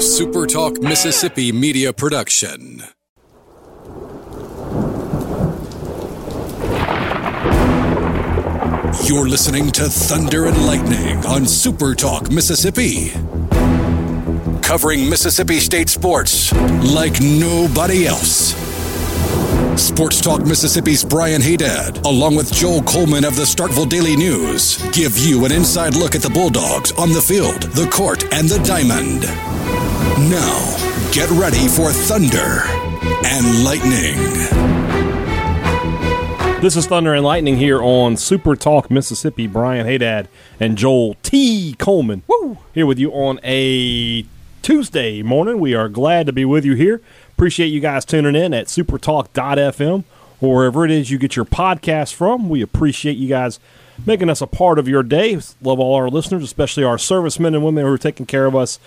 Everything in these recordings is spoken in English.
SuperTalk Mississippi media production. You're listening to Thunder and Lightning on SuperTalk Mississippi. Covering Mississippi State sports like nobody else. Sports Talk Mississippi's Brian Haydad, along with Joel Coleman of the Starkville Daily News, give you an inside look at the Bulldogs on the field, the court, and the diamond. Now, get ready for Thunder and Lightning. This is Thunder and Lightning here on Super Talk Mississippi. Brian Haydad and Joel T. Coleman Woo! here with you on a Tuesday morning. We are glad to be with you here. Appreciate you guys tuning in at supertalk.fm or wherever it is you get your podcast from. We appreciate you guys making us a part of your day. Love all our listeners, especially our servicemen and women who are taking care of us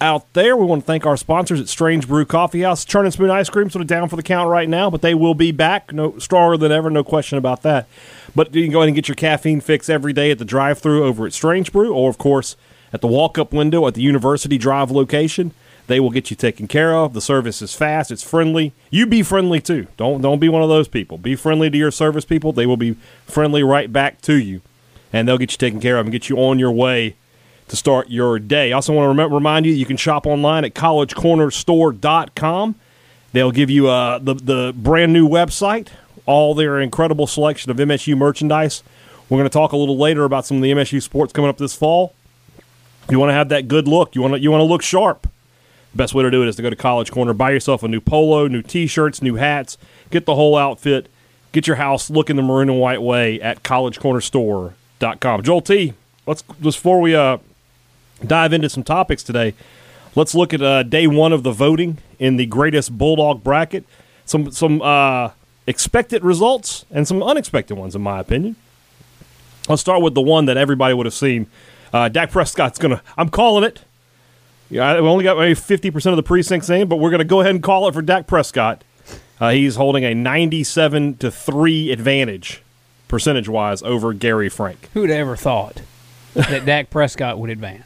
out there. We want to thank our sponsors at Strange Brew Coffee House. Churn and Spoon Ice Cream sort of down for the count right now, but they will be back. No stronger than ever, no question about that. But you can go ahead and get your caffeine fix every day at the drive-through over at Strange Brew, or of course at the walk-up window at the University Drive location. They will get you taken care of. The service is fast. It's friendly. You be friendly too. Don't don't be one of those people. Be friendly to your service people. They will be friendly right back to you, and they'll get you taken care of and get you on your way to start your day. I also want to rem- remind you you can shop online at collegecornerstore.com. They'll give you uh, the, the brand new website, all their incredible selection of MSU merchandise. We're going to talk a little later about some of the MSU sports coming up this fall. You want to have that good look. You want to you want to look sharp. The best way to do it is to go to College Corner, buy yourself a new polo, new T-shirts, new hats, get the whole outfit, get your house looking the maroon and white way at collegecornerstore.com. Joel T, let's before we uh, dive into some topics today. Let's look at uh, day one of the voting in the greatest Bulldog bracket. Some some uh, expected results and some unexpected ones, in my opinion. Let's start with the one that everybody would have seen. Uh, Dak Prescott's gonna. I'm calling it. Yeah, I only got maybe fifty percent of the precincts in, but we're gonna go ahead and call it for Dak Prescott. Uh, he's holding a 97 to three advantage, percentage wise, over Gary Frank. Who'd ever thought that Dak Prescott would advance?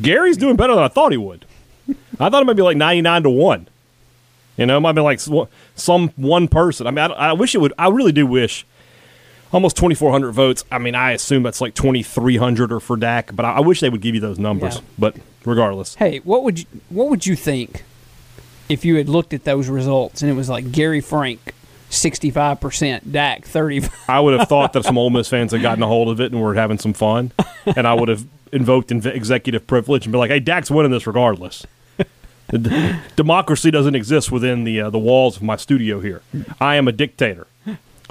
Gary's doing better than I thought he would. I thought it might be like 99 to 1. You know, it might be like some one person. I mean, I, I wish it would. I really do wish. Almost 2,400 votes. I mean, I assume that's like 2,300 or for Dak, but I, I, wish they would give you those numbers. Yeah. But regardless. Hey, what would you, what would you think if you had looked at those results and it was like Gary Frank 65%, Dak 30 I would have thought that some Ole Miss fans had gotten a hold of it and were having some fun, and I would have invoked executive privilege and be like, "Hey, Dak's winning this regardless." D- democracy doesn't exist within the uh, the walls of my studio here. I am a dictator.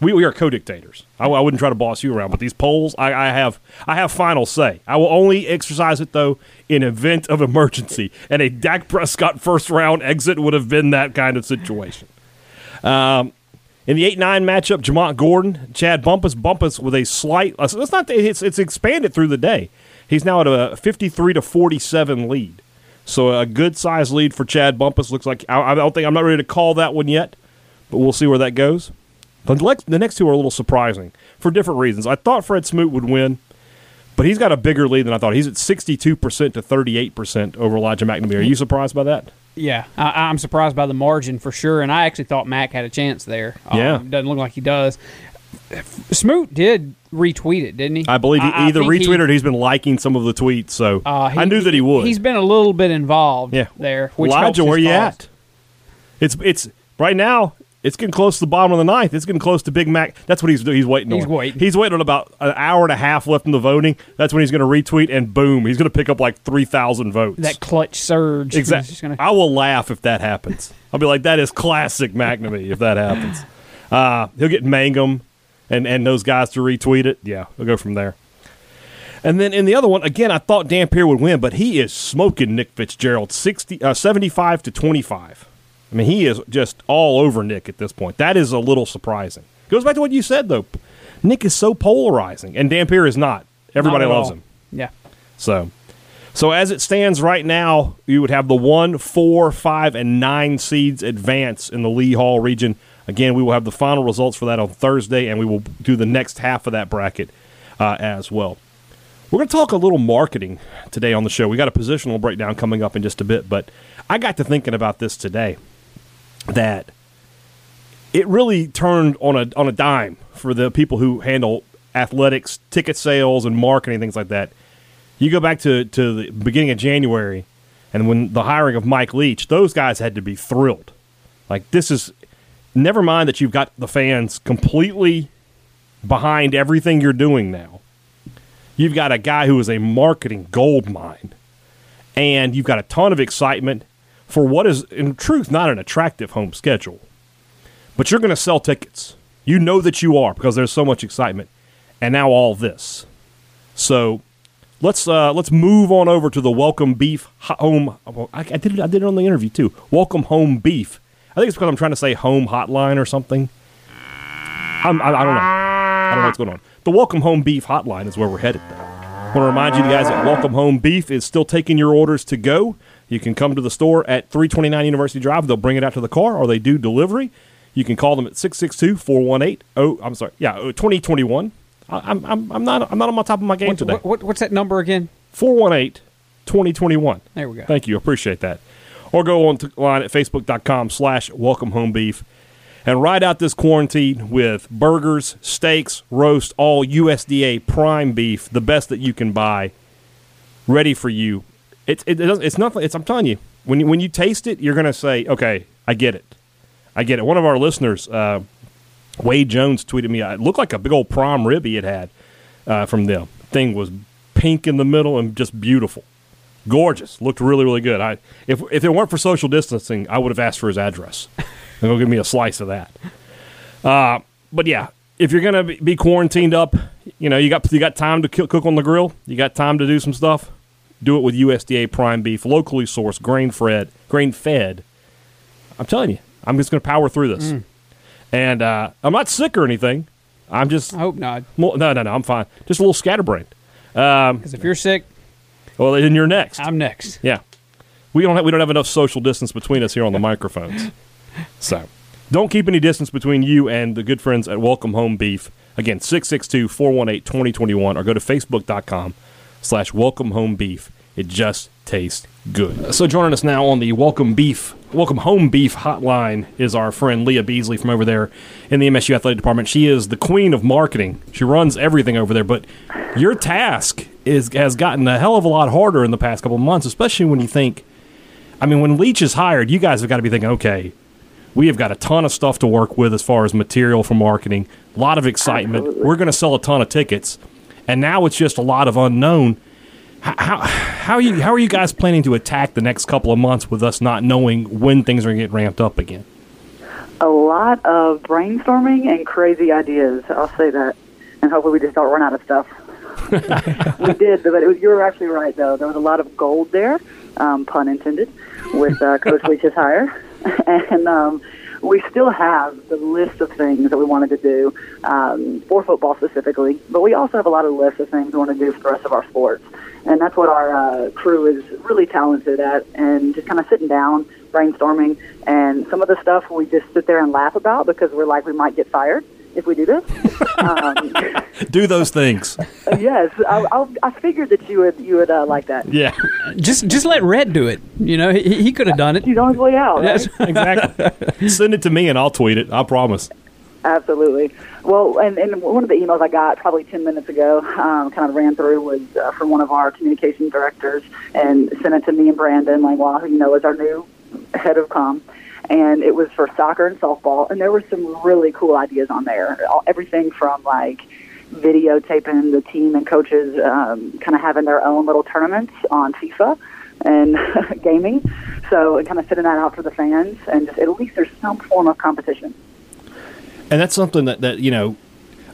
We, we are co-dictators. I, I wouldn't try to boss you around, but these polls, I, I have I have final say. I will only exercise it though in event of emergency, and a Dak Prescott first round exit would have been that kind of situation. Um, in the eight nine matchup, Jamont Gordon, Chad Bumphis, Bumphis with a slight. Uh, it's not. It's it's expanded through the day. He's now at a 53 to 47 lead. So a good size lead for Chad Bumphis. Looks like I, I, don't think I'm not ready to call that one yet, but we'll see where that goes. The next two are a little surprising for different reasons. I thought Fred Smoot would win, but he's got a bigger lead than I thought. He's at 62 percent to 38 percent over Elijah McNamee. Are you surprised by that? Yeah, I, am surprised by the margin for sure, and I actually thought Mac had a chance there. Yeah, um, doesn't look like he does. Smoot did retweet it, didn't he? I believe he I, either I retweeted he, or he's been liking some of the tweets. So uh, he, I knew that he would. He's been a little bit involved. Yeah. there. Which Elijah, where you at? It's it's right now. It's getting close to the bottom of the ninth. It's getting close to Big Mac. That's what he's he's waiting he's on. Waiting. He's waiting on about an hour and a half left in the voting. That's when he's going to retweet and boom, he's going to pick up like three thousand votes. That clutch surge. Exactly. Gonna... I will laugh if that happens. I'll be like, that is classic McNamee if that happens. Uh, he'll get Mangum and and those guys to retweet it, yeah, we'll go from there. And then in the other one, again, I thought Dampier would win, but he is smoking Nick Fitzgerald 60, uh, 75 to 25. I mean, he is just all over Nick at this point. That is a little surprising. Goes back to what you said, though. Nick is so polarizing, and Dampier is not. Everybody not loves all. him. Yeah. So, so as it stands right now, you would have the one, four, five, and nine seeds advance in the Lee Hall region. Again, we will have the final results for that on Thursday, and we will do the next half of that bracket uh, as well. We're going to talk a little marketing today on the show. We got a positional breakdown coming up in just a bit, but I got to thinking about this today that it really turned on a on a dime for the people who handle athletics, ticket sales, and marketing things like that. You go back to to the beginning of January, and when the hiring of Mike Leach, those guys had to be thrilled. Like this is never mind that you've got the fans completely behind everything you're doing now. You've got a guy who is a marketing gold mine, and you've got a ton of excitement for what is, in truth, not an attractive home schedule. But you're going to sell tickets. You know that you are because there's so much excitement, and now all this. So let's uh, let's move on over to the Welcome Beef Home. I, did it, I did it on the interview too. Welcome Home Beef. I think it's because I'm trying to say home hotline or something. I'm, I, I don't know. I don't know what's going on. The Welcome Home Beef hotline is where we're headed, though. I want to remind you guys that Welcome Home Beef is still taking your orders to go. You can come to the store at 329 University Drive. They'll bring it out to the car, or they do delivery. You can call them at 662 418 Oh, I'm sorry. Yeah, 2021. I'm, I'm, I'm, not, I'm not on my top of my game What, today. what, what- what's that number again? 418 2021. There we go. Thank you. Appreciate that. Or go online at facebook.com slash welcome home beef and ride out this quarantine with burgers, steaks, roast, all USDA prime beef, the best that you can buy, ready for you. It's it, it's nothing. It's I'm telling you when you when you taste it, you're gonna say, okay, I get it, I get it. One of our listeners, uh, Wade Jones, tweeted me. It looked like a big old prime rib he had had uh, from them. Thing was pink in the middle and just beautiful, gorgeous. Looked really really good. I if if it weren't for social distancing, I would have asked for his address and go give me a slice of that. Uh, but yeah, if you're gonna be- be quarantined up, you know you got you got time to cook on the grill. You got time to do some stuff. Do it with USDA prime beef, locally sourced, grain fed, grain fed. I'm telling you, I'm just gonna power through this, and uh, I'm not sick or anything. I'm just I hope not. well, no, no, no. I'm fine. Just a little scatterbrained. Because if you're sick, Well, then you're next. I'm next. Yeah, we don't have, we don't have enough social distance between us here on the microphones. So don't keep any distance between you and the good friends at Welcome Home Beef. Again, 662-418-2021 or go to facebook.com slash welcome home beef. It just tastes good. So joining us now on the Welcome Beef, Welcome Home Beef hotline is our friend Leah Beasley from over there in the MSU Athletic Department. She is the queen of marketing. She runs everything over there, but your task is has gotten a hell of a lot harder in the past couple of months, especially when you think I mean, when Leach is hired, you guys have got to be thinking, okay, we have got a ton of stuff to work with as far as material for marketing, a lot of excitement. We're going to sell a ton of tickets, and now it's just a lot of unknown. How, how, how are you how are you guys planning to attack the next couple of months with us not knowing when things are going to get ramped up again? a lot of brainstorming and crazy ideas. I'll say that, and hopefully we just don't run out of stuff. We did, but it was, you were actually right though. There was a lot of gold there, um, pun intended, with uh, Coach Leach's hire, and um, we still have the list of things that we wanted to do um, for football specifically. But we also have a lot of lists of things we want to do for the rest of our sports, and that's what our uh, crew is really talented at, and just kind of sitting down brainstorming, and some of the stuff we just sit there and laugh about because we're like we might get fired if we do this. um, Do those things. yes, I, I, I figured that you would you would uh, like that. Yeah, Just just let Red do it. You know, he, he could have done it. He's on his way out. Right? That's- exactly. Send it to me and I'll tweet it. I promise. Absolutely. Well, and, and one of the emails I got probably 10 minutes ago, um, kind of ran through, was uh, from one of our communication directors and sent it to me and Brandon Langlois, who you know is our new head of com. And it was for soccer and softball, and there were some really cool ideas on there. All- Everything from like videotaping the team and coaches um, kind of having their own little tournaments on FIFA and gaming. So, kind of sending that out for the fans, and just at least there's some form of competition. And that's something that, that you know,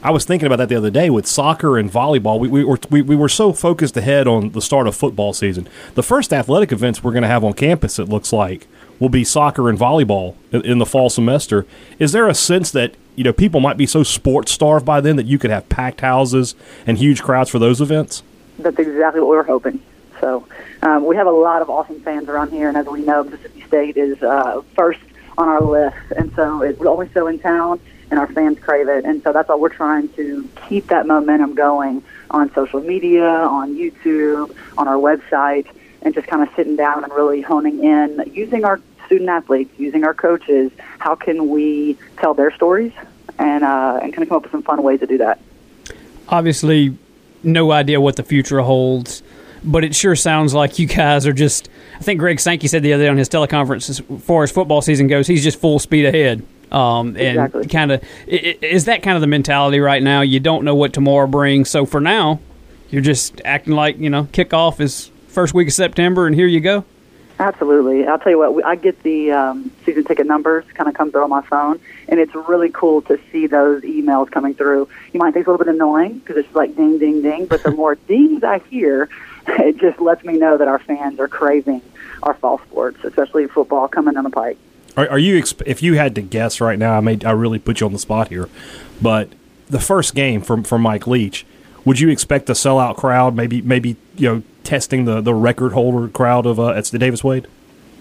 I was thinking about that the other day with soccer and volleyball. We, we were we, we were so focused ahead on the start of football season. The first athletic events we're going to have on campus, it looks like, will be soccer and volleyball in, in the fall semester. Is there a sense that you know people might be so sports starved by then that you could have packed houses and huge crowds for those events? That's exactly what we were hoping. So um, we have a lot of awesome fans around here, and as we know, Mississippi State is uh, first on our list, and so it, we always so in town, and our fans crave it. And so that's why we're trying to keep that momentum going on social media, on YouTube, on our website, and just kind of sitting down and really honing in using our student athletes, using our coaches. How can we tell their stories and uh, and kind of come up with some fun ways to do that? Obviously, no idea what the future holds, but it sure sounds like you guys are just. I think Greg Sankey said the other day on his teleconference, as far as football season goes, he's just full speed ahead. Um, and Exactly. kind of is that kind of the mentality right now? You don't know what tomorrow brings, so for now, you're just acting like you know kickoff is first week of September, and here you go. Absolutely. I'll tell you what, I get the um, season ticket numbers kind of come through on my phone, and it's really cool to see those emails coming through. You might think it's a little bit annoying because it's like ding, ding, ding, but the more dings I hear, it just lets me know that our fans are craving our fall sports, especially football coming down the pike. Are, are you exp- if you had to guess right now? I may I really put you on the spot here, but the first game from from Mike Leach, would you expect a sellout crowd? Maybe maybe you know testing the the record holder crowd of uh, the Davis Wade.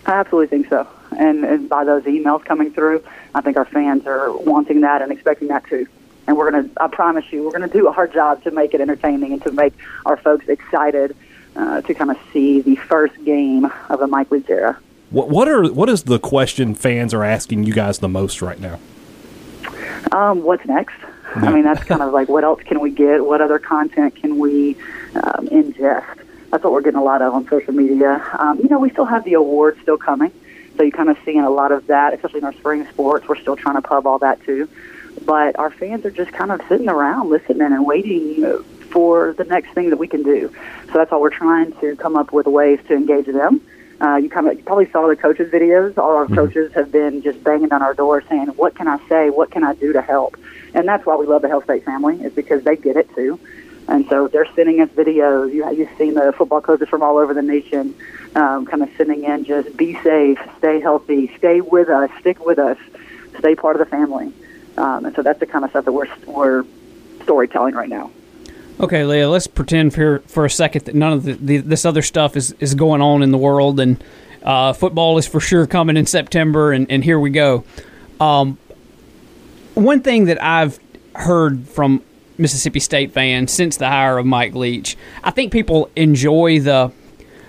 I absolutely think so. And, and by those emails coming through, I think our fans are wanting that and expecting that too. And we're going to, I promise you, we're going to do our job to make it entertaining and to make our folks excited uh, to kind of see the first game of the Mike Leach era. What what are what is the question fans are asking you guys the most right now? Um, what's next? I mean, that's kind of like what else can we get? What other content can we um, ingest? That's what we're getting a lot of on social media. Um, you know, we still have the awards still coming, so you're kind of seeing a lot of that, especially in our spring sports. We're still trying to pub all that too, but our fans are just kind of sitting around listening and waiting for the next thing that we can do. So that's why we're trying to come up with ways to engage them. Uh, you kind of you probably saw the coaches' videos. All our coaches have been just banging on our door saying, "What can I say? What can I do to help?" And that's why we love the Hail State family is because they get it too. And so they're sending us videos. You, you've seen the football coaches from all over the nation um, kind of sending in just be safe, stay healthy, stay with us, stick with us, stay part of the family. Um, and so that's the kind of stuff that we're we're storytelling right now. Okay, Leah, let's pretend for for a second that none of the, the, this other stuff is, is going on in the world, and uh, football is for sure coming in September, and, and here we go. Um, one thing that I've heard from Mississippi State fans since the hire of Mike Leach, I think people enjoy the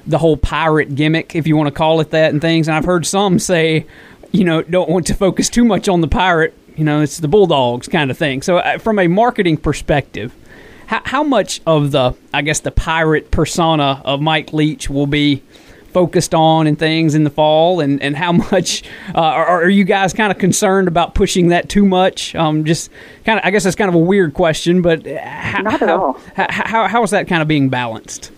the whole pirate gimmick, if you want to call it that, and things. And I've heard some say, you know, don't want to focus too much on the pirate. You know, it's the Bulldogs kind of thing. So, uh, from a marketing perspective, how, how much of the, I guess, the pirate persona of Mike Leach will be focused on and things in the fall, and, and how much uh, are, are you guys kind of concerned about pushing that too much? Um, just kind of, I guess that's kind of a weird question, but how, Not at how, all. How, how, how is that kind of being balanced?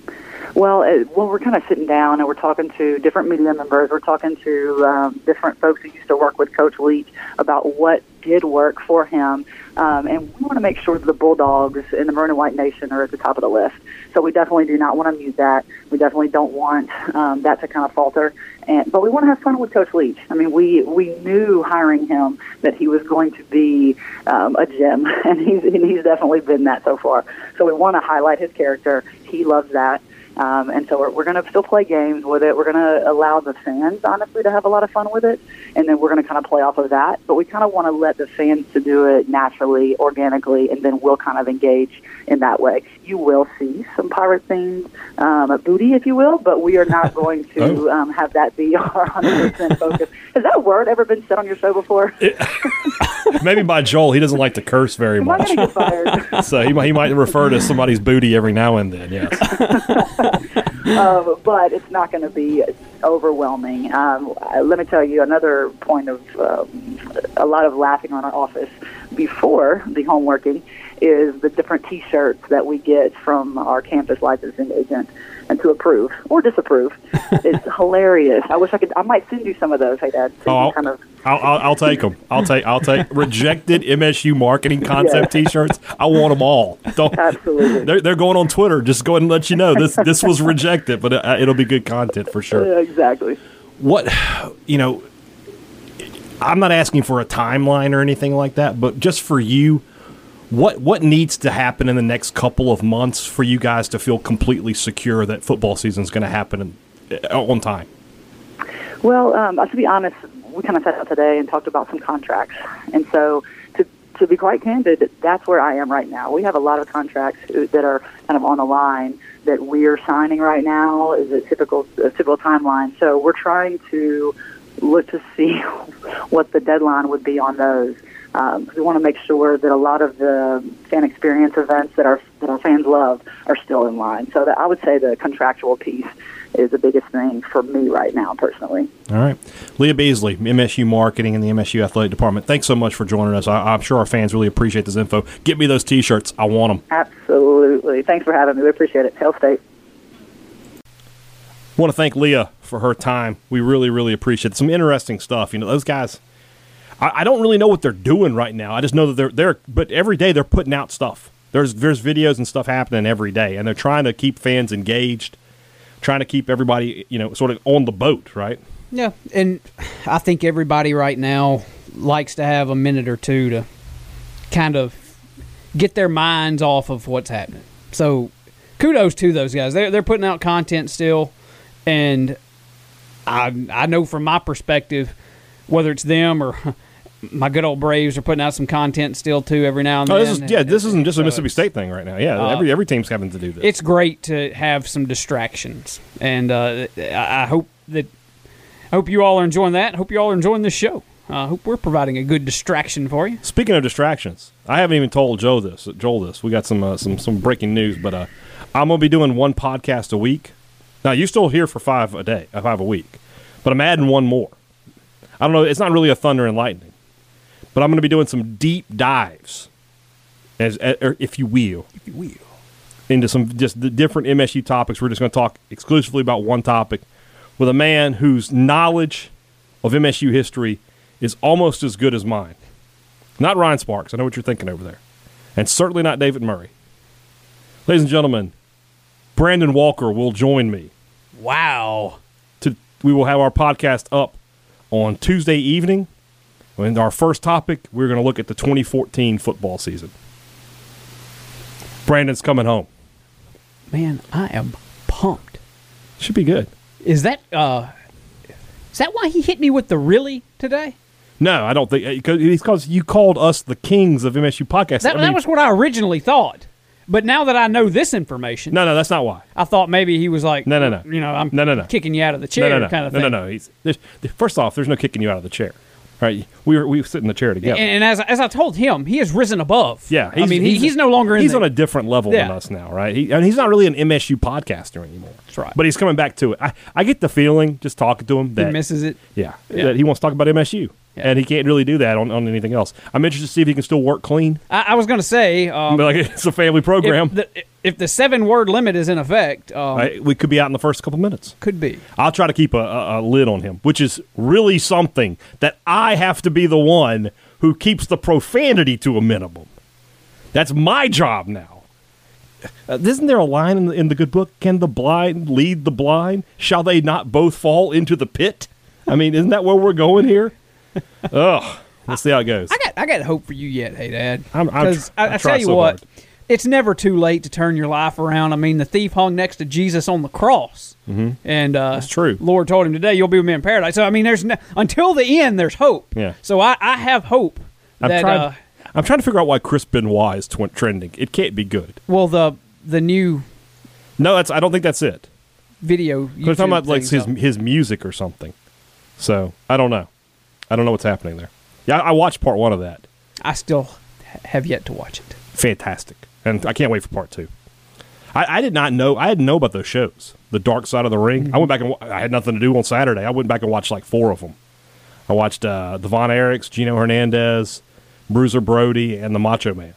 Well, uh, well, we're kind of sitting down and we're talking to different media members. We're talking to um, different folks who used to work with Coach Leach about what did work for him, um, and we want to make sure that the Bulldogs and the and White Nation are at the top of the list. So we definitely do not want to mute that. We definitely don't want um, that to kind of falter. And but we want to have fun with Coach Leach. I mean, we we knew hiring him that he was going to be um, a gem, and he's and he's definitely been that so far. So we want to highlight his character. He loves that. Um, and so we're, we're going to still play games with it. We're going to allow the fans, honestly, to have a lot of fun with it. And then we're going to kind of play off of that. But we kind of want to let the fans to do it naturally, organically, and then we'll kind of engage in that way. You will see some pirate themed um, booty, if you will, but we are not going to Oh. um, have that be our 100% focus. Has that word ever been said on your show before? Maybe by Joel, he doesn't like to curse very Am much, going to get fired? so he might he might refer to somebody's booty every now and then. Yes. um, but it's not going to be overwhelming. Um, uh, let me tell you another point of um, a lot of laughing on our office before the home working is the different T-shirts that we get from our campus licensing agent and to approve or disapprove. it's hilarious. I wish I could. I might send you some of those. Hey, Dad. So Oh, kind of I'll, I'll, I'll take them. I'll take I'll take rejected MSU marketing concept T-shirts. I want them all. Don't, Absolutely. They're, they're going on Twitter. Just go ahead and let you know this this was rejected, but uh, it'll be good content for sure. Yeah, exactly. What you know, I'm not asking for a timeline or anything like that, but just for you, what what needs to happen in the next couple of months for you guys to feel completely secure that football season is going to happen uh, on time? Well, um, to be honest, we kind of sat out today and talked about some contracts, and so to to be quite candid, that's where I am right now. We have a lot of contracts that are kind of on the line that we're signing right now is a typical a typical timeline. So we're trying to look to see what the deadline would be on those. Um, we want to make sure that a lot of the fan experience events that our that our fans love are still in line. So that I would say the contractual piece is the biggest thing for me right now, personally. All right. Leah Beasley, MSU Marketing and the MSU Athletic Department. Thanks so much for joining us. I, am sure our fans really appreciate this info. Get me those T-shirts. I want them. Absolutely. Thanks for having me. We appreciate it. Hail State. I want to thank Leah for her time. We really, really appreciate it. Some interesting stuff. You know, those guys. I, I don't really know what they're doing right now. I just know that they're they're. But every day they're putting out stuff. There's there's videos and stuff happening every day, and they're trying to keep fans engaged trying to keep everybody, you know, sort of on the boat, right? Yeah, and I think everybody right now likes to have a minute or two to kind of get their minds off of what's happening. So, kudos to those guys. They're they're putting out content still, and I I know from my perspective, whether it's them or my good old Braves are putting out some content still too every now and oh, then. This is, yeah, this isn't just a Mississippi State thing right now. Yeah, uh, every every team's having to do this. It's great to have some distractions, and uh, I hope that I hope you all are enjoying that. I hope you all are enjoying this show. I uh, hope we're providing a good distraction for you. Speaking of distractions, I haven't even told Joe this. Joel this. We got some uh, some some breaking news, but uh, I'm gonna be doing one podcast a week. Now you're still here for five a day, uh, five a week, but I'm adding one more. I don't know. It's not really a thunder and lightning but I'm going to be doing some deep dives, as, er, if you will, if you will, into some just the different MSU topics. We're just going to talk exclusively about one topic with a man whose knowledge of MSU history is almost as good as mine. Not Ryan Sparks. I know what you're thinking over there, and certainly not David Murray. Ladies and gentlemen, Brandon Walker will join me. Wow. To, we will have our podcast up on Tuesday evening in our first topic, we're going to look at the 2014 football season. Brandon's coming home. Man, I am pumped. Should be good. Is that uh, is that why he hit me with the really today? No, I don't think uh, because you called us the kings of MSU podcast. That, I mean, that was what I originally thought. But now that I know this information, no, no, that's not why. I thought maybe he was like, no, no, no, you know, I'm no, no, no. kicking you out of the chair, no, no, no. kind of no, thing. No, no, no. first off, there's no kicking you out of the chair. Right, we were we sit in the chair together, and, and, as as I told him, he has risen above. Yeah, I mean, he's, he's no longer he's the, on a different level yeah. than us now, right? He, and he's not really an MSU podcaster anymore. That's right. But he's coming back to it. I, I get the feeling just talking to him that he misses it. Yeah, yeah. that he wants to talk about MSU. Yeah. And he can't really do that on, on anything else. I'm interested to see if he can still work clean. I, I was going to say, um, like it's a family program. If the, if the seven word limit is in effect, um, I, we could be out in the first couple minutes. Could be. I'll try to keep a, a, a lid on him, which is really something that I have to be the one who keeps the profanity to a minimum. That's my job now. Uh, isn't there a line in the, in the good book? Can the blind lead the blind? Shall they not both fall into the pit? I mean, isn't that where we're going here? Ugh. Let's see how it goes. I got I got hope for you yet, hey Dad. I'm, I'm tr- I, I tell you so what, hard. it's never too late to turn your life around. I mean, the thief hung next to Jesus on the cross, mm-hmm. and uh, that's true. Lord told him today, "You'll be with me in paradise." So I mean, there's no, until the end, there's hope. Yeah. So I, I have hope. I'm trying. Uh, I'm trying to figure out why Chris Benoit is tw- trending. It can't be good. Well, the the new. No, that's. I don't think that's it. Video. We're talking about like his his music or something. So I don't know. I don't know what's happening there. Yeah, I, watched part one of that. I still have yet to watch it. Fantastic, and I can't wait for part two. I, I did not know. I didn't know about those shows. The Dark Side of the Ring. Mm-hmm. I went back and I had nothing to do on Saturday. I went back and watched like four of them. I watched uh, the Von Erichs, Gino Hernandez, Bruiser Brody, and the Macho Man.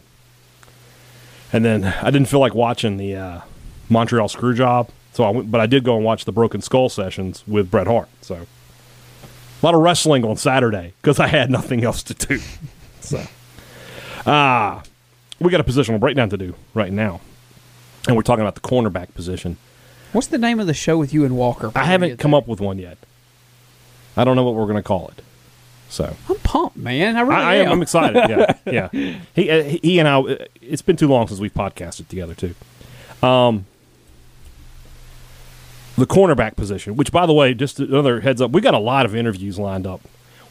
And then I didn't feel like watching the uh, Montreal Screwjob, so I went. But I did go and watch the Broken Skull sessions with Bret Hart. So a lot of wrestling on Saturday because I had nothing else to do. so, ah, uh, we got a positional breakdown to do right now, and we're talking about the cornerback position. What's the name of the show with you and Walker? I haven't come up with one yet. I don't know what we're going to call it. So I'm pumped, man. I really I, I am. I'm excited. Yeah, yeah. He uh, he and I. Uh, it's been too long since we've podcasted together too. Um, the cornerback position, which by the way, just another heads up, we got a lot of interviews lined up.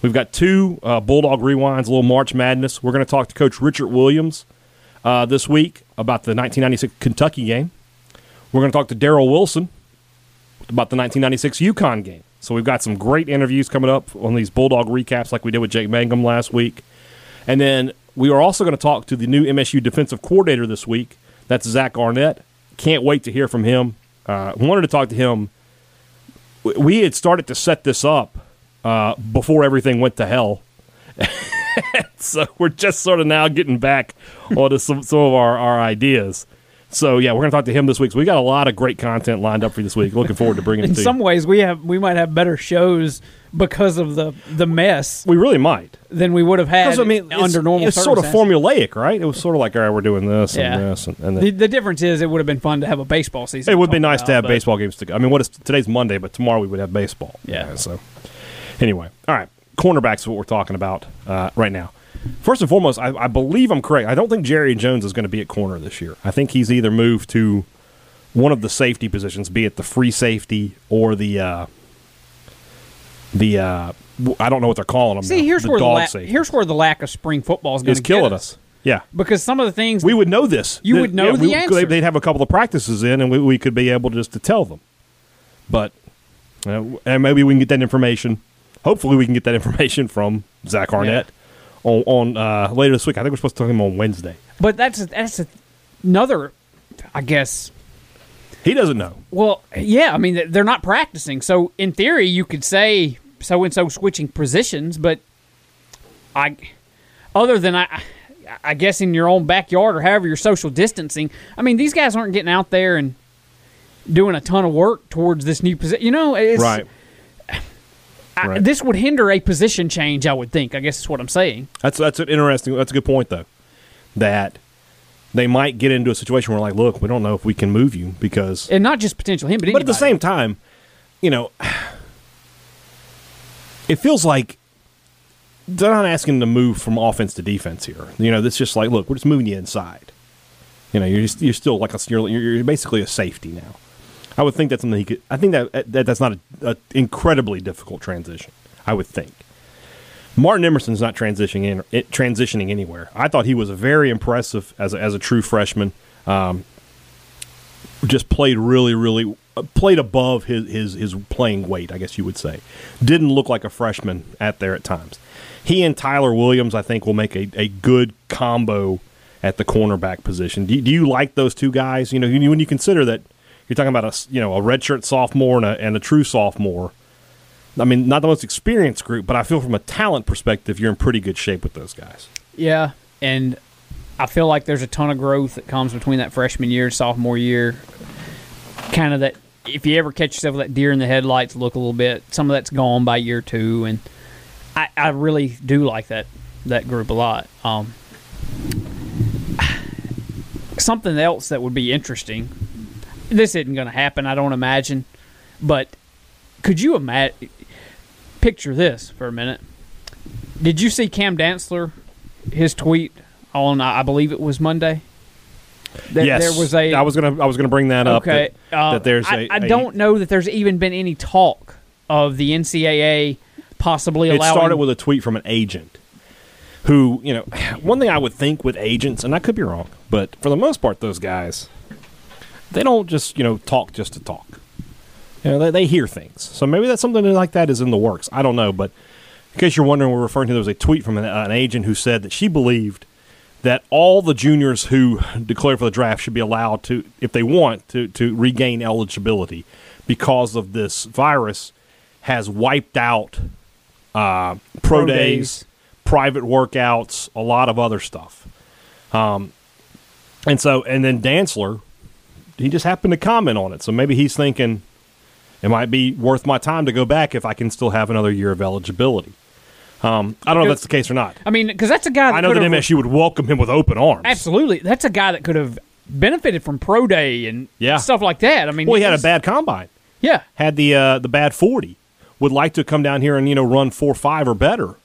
We've got two uh, Bulldog rewinds, a little March Madness. We're going to talk to Coach Richard Williams uh, this week about the 1996 Kentucky game. We're going to talk to Daryl Wilson about the 1996 UConn game. So we've got some great interviews coming up on these Bulldog recaps, like we did with Jake Mangum last week. And then we are also going to talk to the new MSU defensive coordinator this week. That's Zach Arnett. Can't wait to hear from him. Uh, wanted to talk to him. We had started to set this up uh, before everything went to hell. so we're just sort of now getting back onto some, some of our, our ideas. So yeah, we're going to talk to him this week. So we got a lot of great content lined up for you this week. Looking forward to bringing it In to some you. ways, we have we might have better shows because of the the mess We really might. than we would have had I mean, under normal it's sort of formulaic, right? It was sort of like, all right, we're doing this Yeah. and this, and, and The, the difference is, it would have been fun to have a baseball season. it would be nice about, to have baseball games to go. I mean, what is today's Monday, but tomorrow we would have baseball. Yeah. so anyway, all right, cornerbacks is what we're talking about uh, right now. First and foremost, I, I believe I'm correct. I don't think Jarrian Jones is going to be at corner this year. I think he's either moved to one of the safety positions, be it the free safety or the uh, the uh, I don't know what they're calling them. See, here's the where the la- here's where the lack of spring football is going to killing us. Yeah, because some of the things we would know this. You Th- would know the we- answer. They'd have a couple of practices in, and we, we could be able just to tell them. But uh, and maybe we can get that information. Hopefully, we can get that information from Zach Arnett on, on uh, later this week. I think we're supposed to talk to him on Wednesday. But that's that's another, I guess. He doesn't know. Well, yeah, I mean they're not practicing, so in theory you could say so and so switching positions, but I, other than I, I guess in your own backyard or however you're social distancing. I mean these guys aren't getting out there and doing a ton of work towards this new position. You know, it's, right. I. This would hinder a position change. I would think. I guess is what I'm saying. That's that's an interesting. That's a good point though. That they might get into a situation where like, look, we don't know if we can move you because and not just potential him, but but at the same time, you know, it feels like they're not asking to move from offense to defense here. You know, it's just like, look, we're just moving you inside. You know, you're just, you're still like a you're, you're basically a safety now. I would think that's something he could. I think that, that that's not a, a incredibly difficult transition. I would think. Martin Emerson's not transitioning in, transitioning anywhere. I thought he was very impressive as a, as a true freshman. Um, just played really, really uh, played above his, his his playing weight, I guess you would say. Didn't look like a freshman at there at times. He and Tyler Williams, I think, will make a, a good combo at the cornerback position. Do do you like those two guys? You know, when you consider that you're talking about a you know a redshirt sophomore and a, and a true sophomore. I mean, not the most experienced group, but I feel from a talent perspective, you're in pretty good shape with those guys. Yeah, and I feel like there's a ton of growth that comes between that freshman year and sophomore year. Kind of that, if you ever catch yourself with that deer in the headlights look a little bit, some of that's gone by year two, and I, I really do like that that group a lot. Um, something else that would be interesting. This isn't going to happen, I don't imagine, but could you imagine? Picture this for a minute. Did you see Cam Dantzler, his tweet on I believe it was Monday? That yes, there was a I was gonna I was gonna bring that up. okay. That, uh, that there's I a I a- don't know that there's even been any talk of the NCAA possibly allowing. It started with a tweet from an agent who, you know, one thing I would think with agents, and I could be wrong, but for the most part, those guys, they don't just, you know, talk just to talk. You know, they, they hear things. So maybe that's something like that is in the works. I don't know, but in case you're wondering, we're referring to there was a tweet from an, an agent who said that she believed that all the juniors who declare for the draft should be allowed to, if they want, to, to regain eligibility because of this virus has wiped out uh, pro, Pro days, days. private workouts, a lot of other stuff. Um, and so, and then Dantzler, he just happened to comment on it. So maybe he's thinking it might be worth my time to go back if I can still have another year of eligibility. Um, I don't know if that's the case or not. I mean, because that's a guy. That I know that MSU would welcome him with open arms. Absolutely, that's a guy that could have benefited from pro day and Yeah. stuff like that. I mean, Well, he had a bad combine. Yeah, Had the uh, the bad forty. Would like to come down here and you know run four five or better.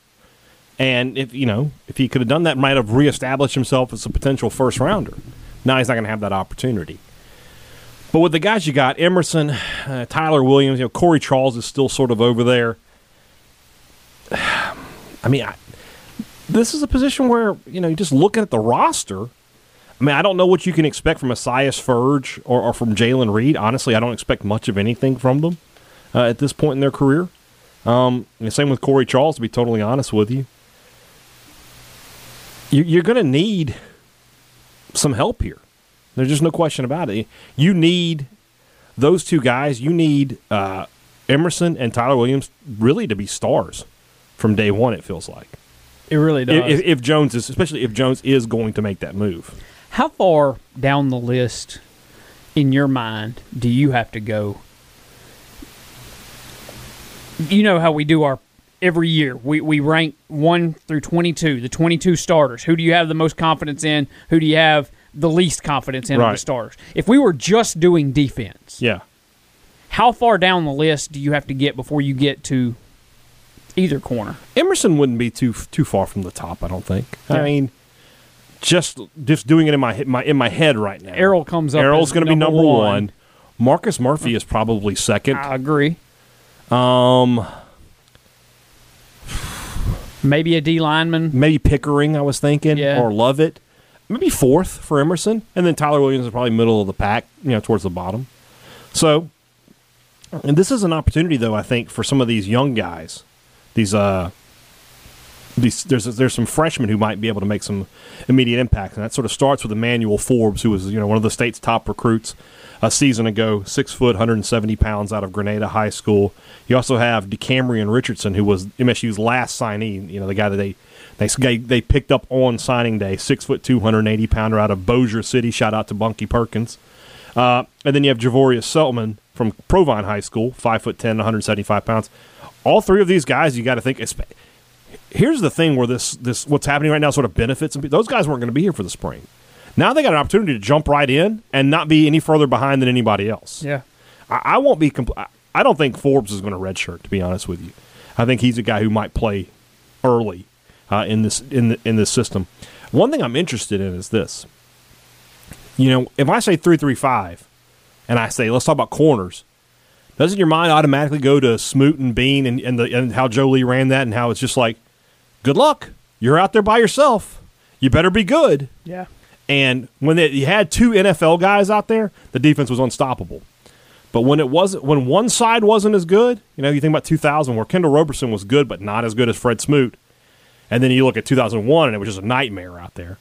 And if you know if he could have done that, might have reestablished himself as a potential first rounder. Now he's not going to have that opportunity. But with the guys you got, Emerson, uh, Tyler Williams, you know Corey Charles is still sort of over there. I mean, I, this is a position where you know, you just looking at the roster. I mean, I don't know what you can expect from Asias Furge or, or from Jalen Reed. Honestly, I don't expect much of anything from them uh, at this point in their career. Um, same with Corey Charles, to be totally honest with you. you you're going to need some help here. There's just no question about it. You need those two guys. You need uh, Emerson and Tyler Williams really to be stars from day one. It feels like It really does. if, if Jones is, especially if Jones is going to make that move. How far down the list in your mind do you have to go? You know how we do our every year. We we rank 1 through 22, the 22 starters. Who do you have the most confidence in? Who do you have the least confidence in of the Right. starters? If we were just doing defense, Yeah. how far down the list do you have to get before you get to either corner? Emerson wouldn't be too too far from the top. I don't think. I mean, just just doing it in my my in my head right now. Errol comes up Errol's going to be number number one. one. Marcus Murphy is probably second. I agree. Um, Maybe a D lineman. maybe Pickering. I was thinking, Yeah. or Lovett. Maybe fourth for Emerson, and then Tyler Williams is probably middle of the pack. You know, towards the bottom. So, and this is an opportunity, though. I think for some of these young guys, these uh, these there's there's some freshmen who might be able to make some immediate impact, and that sort of starts with Emmanuel Forbes, who was you know one of the state's top recruits a season ago, six foot, 170 pounds, out of Grenada High School. You also have DeCamerion Richardson, who was MSU's last signee. You know the guy that they they they picked up on signing day, six foot, 280 pounder out of Bossier City. Shout out to Bunky Perkins. Uh, and then you have Javorius Seltman from Provine High School, five foot 10, 175 pounds. All three of these guys, you got to think. Here's the thing where this this what's happening right now sort of benefits them. Those guys weren't going to be here for the spring. Now they got an opportunity to jump right in and not be any further behind than anybody else. Yeah. I, I won't be. Compl- I don't think Forbes is going to redshirt. To be honest with you, I think he's a guy who might play early uh, in this in the, in this system. One thing I'm interested in is this. You know, if I say three three five, and I say let's talk about corners, doesn't your mind automatically go to Smoot and Bean and and, the, and how Joe Lee ran that and how it's just like, good luck, you're out there by yourself, you better be good. Yeah. And when they, you had two NFL guys out there, the defense was unstoppable. But when it wasn't, when one side wasn't as good, you know, you think about 2000, where Kendall Roberson was good, but not as good as Fred Smoot, and then you look at 2001, and it was just a nightmare out there.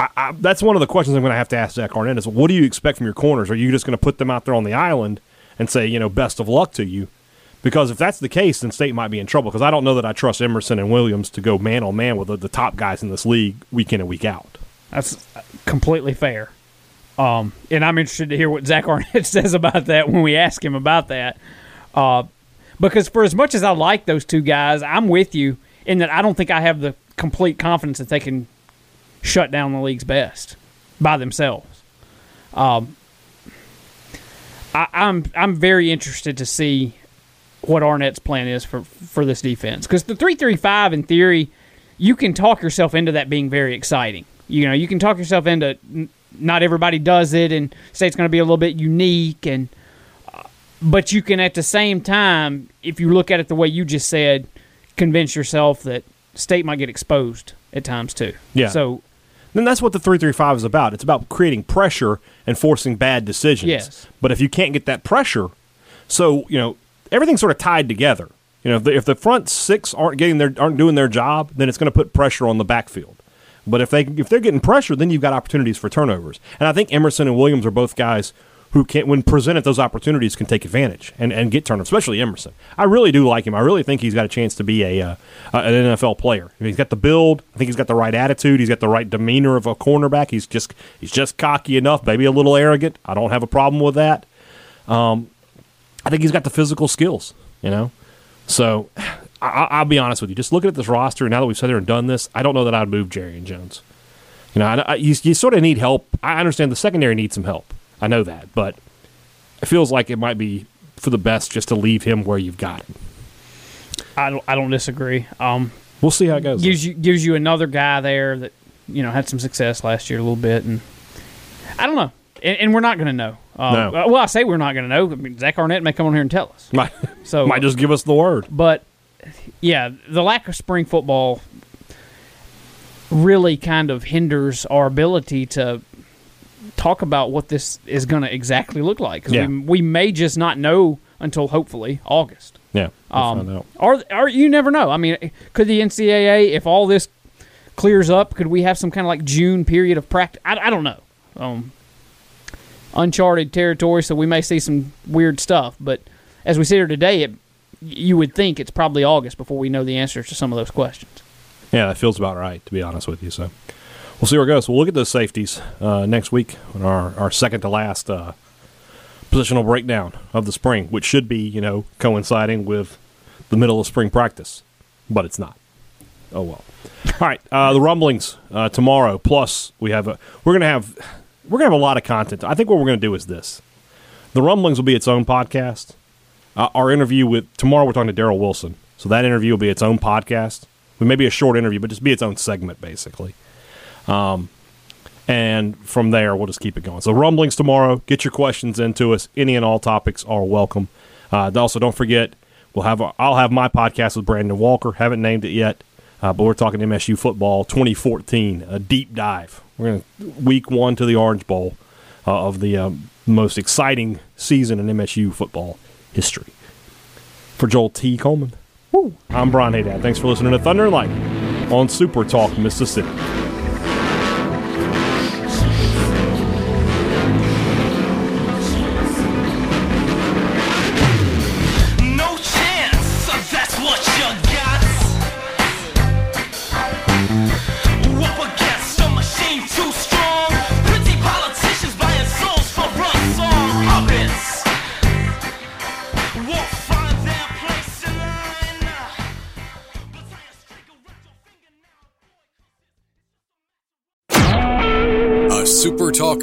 I, I, that's one of the questions I'm going to have to ask Zach Arnett is, what do you expect from your corners? Are you just going to put them out there on the island and say, you know, best of luck to you? Because if that's the case, then State might be in trouble. Because I don't know that I trust Emerson and Williams to go man on man with the, the top guys in this league week in and week out. That's completely fair. Um, and I'm interested to hear what Zach Arnett says about that when we ask him about that. Uh, because for as much as I like those two guys, I'm with you in that I don't think I have the complete confidence that they can shut down the league's best by themselves. Um, I, I'm I'm very interested to see what Arnett's plan is for for this defense because the three three five in theory, you can talk yourself into that being very exciting. You know, you can talk yourself into not everybody does it and say it's going to be a little bit unique and uh, but you can at the same time if you look at it the way you just said convince yourself that state might get exposed at times too. Yeah. So then that's what the 335 is about. It's about creating pressure and forcing bad decisions. Yes. But if you can't get that pressure, so, you know, everything's sort of tied together. You know, if the, if the front six aren't getting their aren't doing their job, then it's going to put pressure on the backfield. But if they if they're getting pressure, then you've got opportunities for turnovers. And I think Emerson and Williams are both guys who can, when presented those opportunities, can take advantage and, and get turnovers. Especially Emerson. I really do like him. I really think he's got a chance to be a uh, an NFL player. He's got the build. I think he's got the right attitude. He's got the right demeanor of a cornerback. He's just he's just cocky enough, maybe a little arrogant. I don't have a problem with that. Um, I think he's got the physical skills. You know, so I, I'll be honest with you. Just looking at this roster now that we've sat there and done this, I don't know that I'd move Jarrian Jones. You know, I, I, you, you sort of need help. I understand the secondary needs some help. I know that, but it feels like it might be for the best just to leave him where you've got him. I don't, I don't disagree. Um, We'll see how it goes. gives you gives you another guy there that you know had some success last year a little bit, and I don't know, and, and we're not going to know. Um, No. Well, I say we're not going to know. I mean, Zach Arnett may come on here and tell us. might, So, might just give us the word. but yeah, the lack of spring football really kind of hinders our ability to talk about what this is going to exactly look like. 'Cause Yeah. we, we may just not know until hopefully August. Yeah. we'll find Um, out. or, or you never know. I mean, could the NCAA, if all this clears up, could we have some kind of like June period of practice? I, I don't know. Um, uncharted territory, so we may see some weird stuff. But as we sit here today, it, you would think it's probably August before we know the answers to some of those questions. Yeah, that feels about right, to be honest with you. So we'll see where it goes. We'll look at those safeties uh, next week on our, our second to last uh, positional breakdown of the spring, which should be, you know, coinciding with the middle of spring practice, but it's not. Oh well. All right, uh, the rumblings uh, tomorrow. Plus, we have a we're gonna have we're gonna have a lot of content. I think what we're gonna do is this: the rumblings will be its own podcast. Uh, our interview with tomorrow, we're talking to Daryl Wilson, so that interview will be its own podcast. We may be a short interview, but just be its own segment, basically. Um, and from there, we'll just keep it going. So, rumblings tomorrow. Get your questions into us. Any and all topics are welcome. Uh, also, don't forget, we'll have a, I'll have my podcast with Brandon Walker. Haven't named it yet, uh, but we're talking MSU football 2014, a deep dive. We're going to week one to the Orange Bowl uh, of the um, most exciting season in MSU football history. For Joel T. Coleman, woo, I'm Brian Haydad. Thanks for listening to Thunder and Lightning on Super Talk Mississippi.